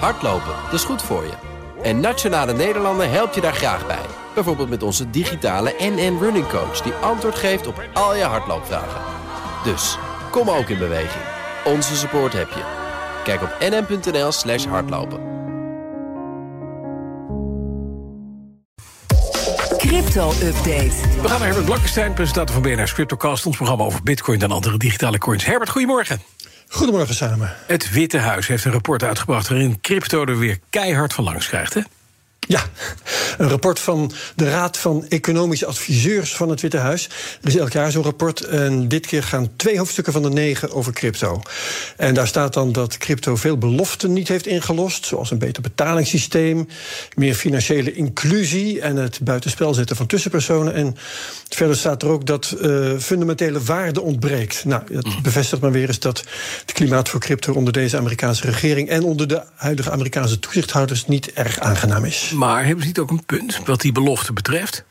Hardlopen, dat is goed voor je. En Nationale Nederlanden helpt je daar graag bij. Bijvoorbeeld met onze digitale NN Running Coach... die antwoord geeft op al je hardloopvragen. Dus, kom ook in beweging. Onze support heb je. Kijk op nn.nl slash hardlopen. Crypto-update. We gaan naar Herbert Blankenstein, presentator van BNR's CryptoCast... ons programma over bitcoin en andere digitale coins. Herbert, goedemorgen. Goedemorgen samen. Het Witte Huis heeft een rapport uitgebracht... waarin crypto er weer keihard van langs krijgt, hè? Ja, een rapport van de Raad van Economische Adviseurs van het Witte Huis. Er is elk jaar zo'n rapport. En dit keer gaan twee hoofdstukken van de negen over crypto. En daar staat dan dat crypto veel beloften niet heeft ingelost. Zoals een beter betalingssysteem, meer financiële inclusie en het buitenspel zetten van tussenpersonen. En verder staat er ook dat uh, fundamentele waarde ontbreekt. Nou, dat mm. bevestigt maar weer eens dat het klimaat voor crypto onder deze Amerikaanse regering en onder de huidige Amerikaanse toezichthouders niet erg aangenaam is. Maar hebben ze niet ook een punt wat die belofte betreft?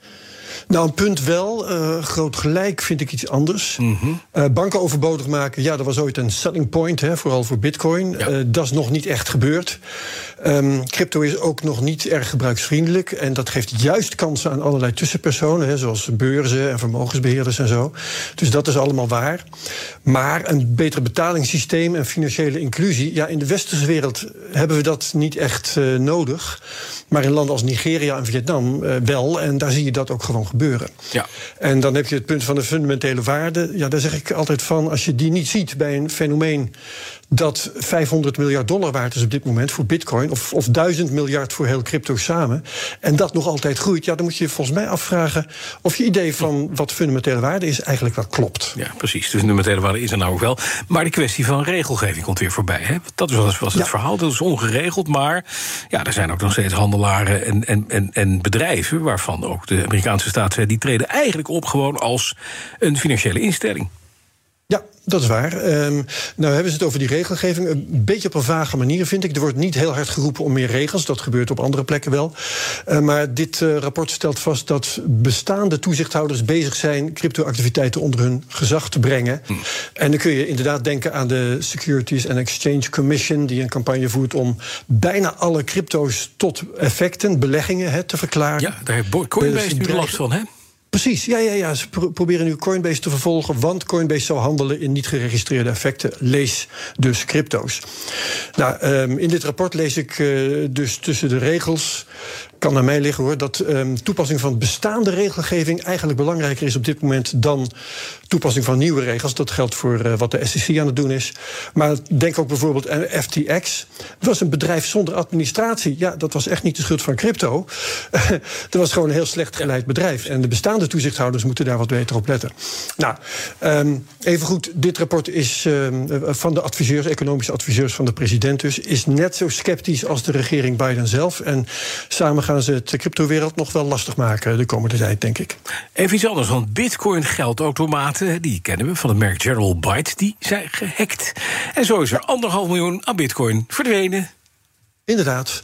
Nou, een punt wel. Uh, groot gelijk vind ik iets anders. Mm -hmm. uh, banken overbodig maken, ja, dat was ooit een selling point, hè, vooral voor bitcoin. Ja. Uh, dat is nog niet echt gebeurd. Um, crypto is ook nog niet erg gebruiksvriendelijk. En dat geeft juist kansen aan allerlei tussenpersonen, hè, zoals beurzen en vermogensbeheerders en zo. Dus dat is allemaal waar. Maar een beter betalingssysteem en financiële inclusie, ja, in de westerse wereld hebben we dat niet echt nodig. Maar in landen als Nigeria en Vietnam wel. En daar zie je dat ook gewoon gebeuren. Ja. En dan heb je het punt van de fundamentele waarde. Ja, daar zeg ik altijd van, als je die niet ziet bij een fenomeen dat 500 miljard dollar waard is op dit moment voor bitcoin, of, of 1000 miljard voor heel crypto samen, en dat nog altijd groeit, ja, dan moet je volgens mij afvragen of je idee van wat fundamentele waarde is eigenlijk wel klopt. Ja, precies. Dus fundamentele waarde is er nou ook wel. Maar de kwestie van regelgeving komt weer voorbij. Hè? Dat was, was het ja. verhaal. Dat is ongeregeld, maar ja, er zijn ook nog steeds handelaren en, en, en, en bedrijven, waarvan ook de Amerikaanse staat die treden eigenlijk op gewoon als een financiële instelling. Ja, dat is waar. Um, nou hebben ze het over die regelgeving. Een beetje op een vage manier, vind ik. Er wordt niet heel hard geroepen om meer regels. Dat gebeurt op andere plekken wel. Uh, maar dit uh, rapport stelt vast dat bestaande toezichthouders bezig zijn cryptoactiviteiten onder hun gezag te brengen. Hm. En dan kun je inderdaad denken aan de Securities and Exchange Commission, die een campagne voert om bijna alle crypto's tot effecten, beleggingen, te verklaren. Ja, daar heeft Coinbase dus nu last van, hè? Precies, ja, ja, ja. Ze pro proberen nu Coinbase te vervolgen, want Coinbase zou handelen in niet geregistreerde effecten. Lees dus crypto's. Nou, um, in dit rapport lees ik uh, dus tussen de regels kan naar mij liggen hoor, dat um, toepassing van bestaande regelgeving eigenlijk belangrijker is op dit moment dan toepassing van nieuwe regels. Dat geldt voor uh, wat de SEC aan het doen is. Maar denk ook bijvoorbeeld aan FTX. Het was een bedrijf zonder administratie. Ja, dat was echt niet de schuld van crypto. dat was gewoon een heel slecht geleid bedrijf. En de bestaande toezichthouders moeten daar wat beter op letten. Nou, um, even goed, dit rapport is um, van de adviseurs, economische adviseurs van de president dus, is net zo sceptisch als de regering Biden zelf. En samen gaan gaan ze het cryptowereld nog wel lastig maken de komende tijd, denk ik. Even iets anders, want bitcoin geldautomaten, die kennen we van het merk General Byte, die zijn gehackt. En zo is er anderhalf miljoen aan bitcoin verdwenen. Inderdaad.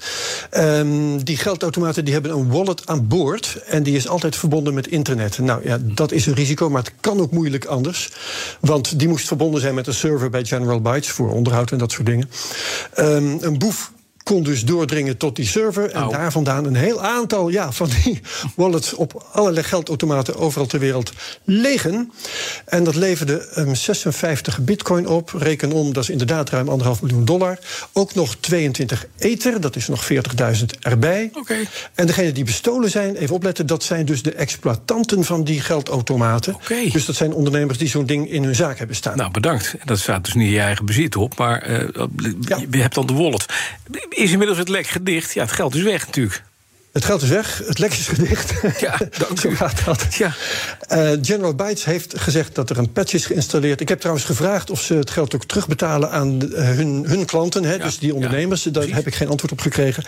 Um, die geldautomaten die hebben een wallet aan boord. En die is altijd verbonden met internet. Nou ja, dat is een risico, maar het kan ook moeilijk anders. Want die moest verbonden zijn met een server bij General Bytes voor onderhoud en dat soort dingen. Um, een boef kon dus doordringen tot die server. En oh. daar vandaan een heel aantal ja, van die wallets op allerlei geldautomaten overal ter wereld legen. En dat leverde um, 56 bitcoin op. Reken om, dat is inderdaad ruim anderhalf miljoen dollar. Ook nog 22 ether, dat is nog 40.000 erbij. Okay. En degene die bestolen zijn, even opletten, dat zijn dus de exploitanten van die geldautomaten. Okay. Dus dat zijn ondernemers die zo'n ding in hun zaak hebben staan. Nou, bedankt. Dat staat dus niet in je eigen bezit op, maar uh, ja. je hebt dan de wallet is inmiddels het lek gedicht. Ja, het geld is weg natuurlijk. Het geld is weg, het lek is gedicht. Ja, dank Zo gaat dat. Ja. Uh, General Bytes heeft gezegd dat er een patch is geïnstalleerd. Ik heb trouwens gevraagd of ze het geld ook terugbetalen aan hun, hun klanten, hè, ja, dus die ondernemers. Ja, Daar heb ik geen antwoord op gekregen.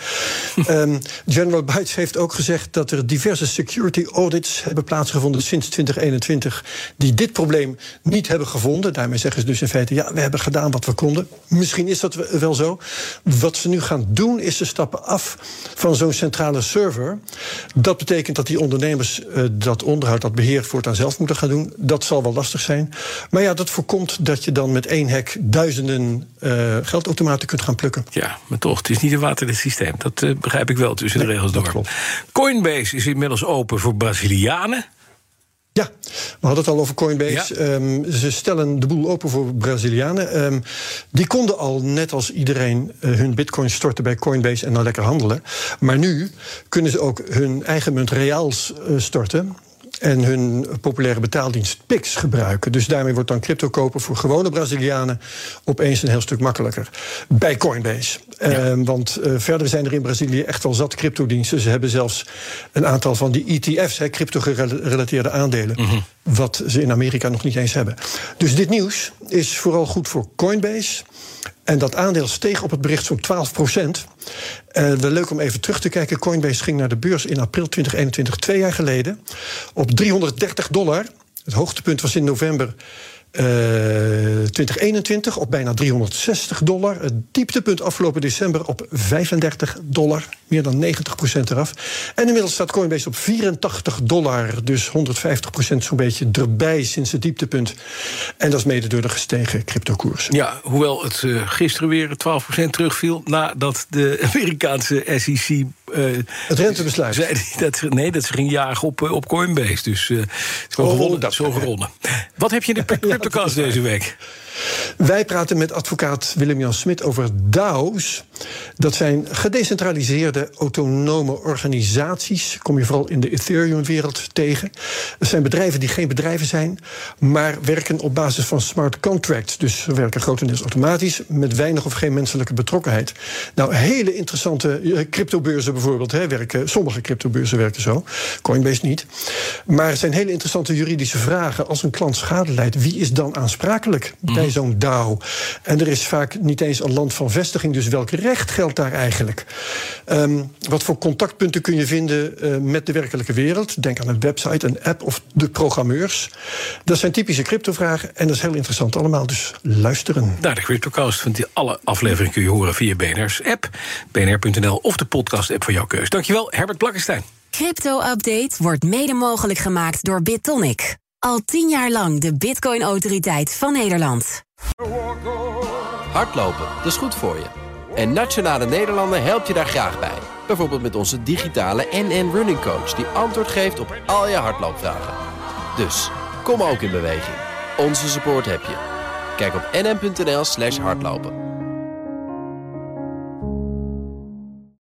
um, General Bytes heeft ook gezegd dat er diverse security audits hebben plaatsgevonden sinds 2021 die dit probleem niet hebben gevonden. Daarmee zeggen ze dus in feite: ja, we hebben gedaan wat we konden. Misschien is dat wel zo. Wat ze nu gaan doen, is ze stappen af van zo'n centrale server server. Dat betekent dat die ondernemers uh, dat onderhoud, dat beheer voortaan zelf moeten gaan doen. Dat zal wel lastig zijn. Maar ja, dat voorkomt dat je dan met één hek duizenden uh, geldautomaten kunt gaan plukken. Ja, maar toch, het is niet een waterdicht systeem. Dat uh, begrijp ik wel tussen nee, de regels door. Klopt. Coinbase is inmiddels open voor Brazilianen. Ja, we hadden het al over Coinbase. Ja. Um, ze stellen de boel open voor Brazilianen. Um, die konden al, net als iedereen, uh, hun bitcoin storten bij Coinbase en dan lekker handelen. Maar nu kunnen ze ook hun eigen munt reals uh, storten en hun populaire betaaldienst Pix gebruiken. Dus daarmee wordt dan crypto kopen voor gewone Brazilianen opeens een heel stuk makkelijker. Bij Coinbase. Ja. Uh, want uh, verder zijn er in Brazilië echt wel zat cryptodiensten. Ze hebben zelfs een aantal van die ETF's, crypto-gerelateerde aandelen. Mm -hmm. Wat ze in Amerika nog niet eens hebben. Dus dit nieuws is vooral goed voor Coinbase. En dat aandeel steeg op het bericht zo'n 12 procent. Wel leuk om even terug te kijken. Coinbase ging naar de beurs in april 2021, twee jaar geleden, op 330 dollar. Het hoogtepunt was in november uh, 2021 op bijna 360 dollar. Het dieptepunt afgelopen december op 35 dollar. Meer dan 90 procent eraf. En inmiddels staat Coinbase op 84 dollar. Dus 150 procent zo'n beetje erbij sinds het dieptepunt. En dat is mede door de gestegen cryptokoersen. Ja, hoewel het uh, gisteren weer 12 procent terugviel... nadat de Amerikaanse SEC... Uh, het rentebesluit. Zei dat, nee, dat ze ging jagen op, op Coinbase. Dus uh, zo, oh, gewonnen, dat zo gewonnen. Wat heb je in de cryptocast deze week? Wij praten met advocaat Willem-Jan Smit over DAO's. Dat zijn gedecentraliseerde autonome organisaties. Kom je vooral in de Ethereum-wereld tegen. Dat zijn bedrijven die geen bedrijven zijn, maar werken op basis van smart contracts. Dus ze werken grotendeels automatisch, met weinig of geen menselijke betrokkenheid. Nou, hele interessante cryptobeurzen bijvoorbeeld. Hè, werken, sommige cryptobeurzen werken zo, Coinbase niet. Maar het zijn hele interessante juridische vragen. Als een klant schade leidt, wie is dan aansprakelijk? Mm bij zo'n DAO. En er is vaak niet eens een land van vestiging, dus welk recht geldt daar eigenlijk? Um, wat voor contactpunten kun je vinden uh, met de werkelijke wereld? Denk aan een website, een app of de programmeurs. Dat zijn typische cryptovragen en dat is heel interessant allemaal, dus luisteren. Naar de CryptoCast, vindt alle afleveringen kun je horen via BNR's app, bnr.nl of de podcast-app van jouw keus. Dankjewel, Herbert Blakkenstein. Crypto-update wordt mede mogelijk gemaakt door BitTonic. Al tien jaar lang de Bitcoin-autoriteit van Nederland. Hardlopen, dat is goed voor je. En Nationale Nederlanden helpt je daar graag bij. Bijvoorbeeld met onze digitale NN Running Coach... die antwoord geeft op al je hardloopvragen. Dus, kom ook in beweging. Onze support heb je. Kijk op nn.nl slash hardlopen.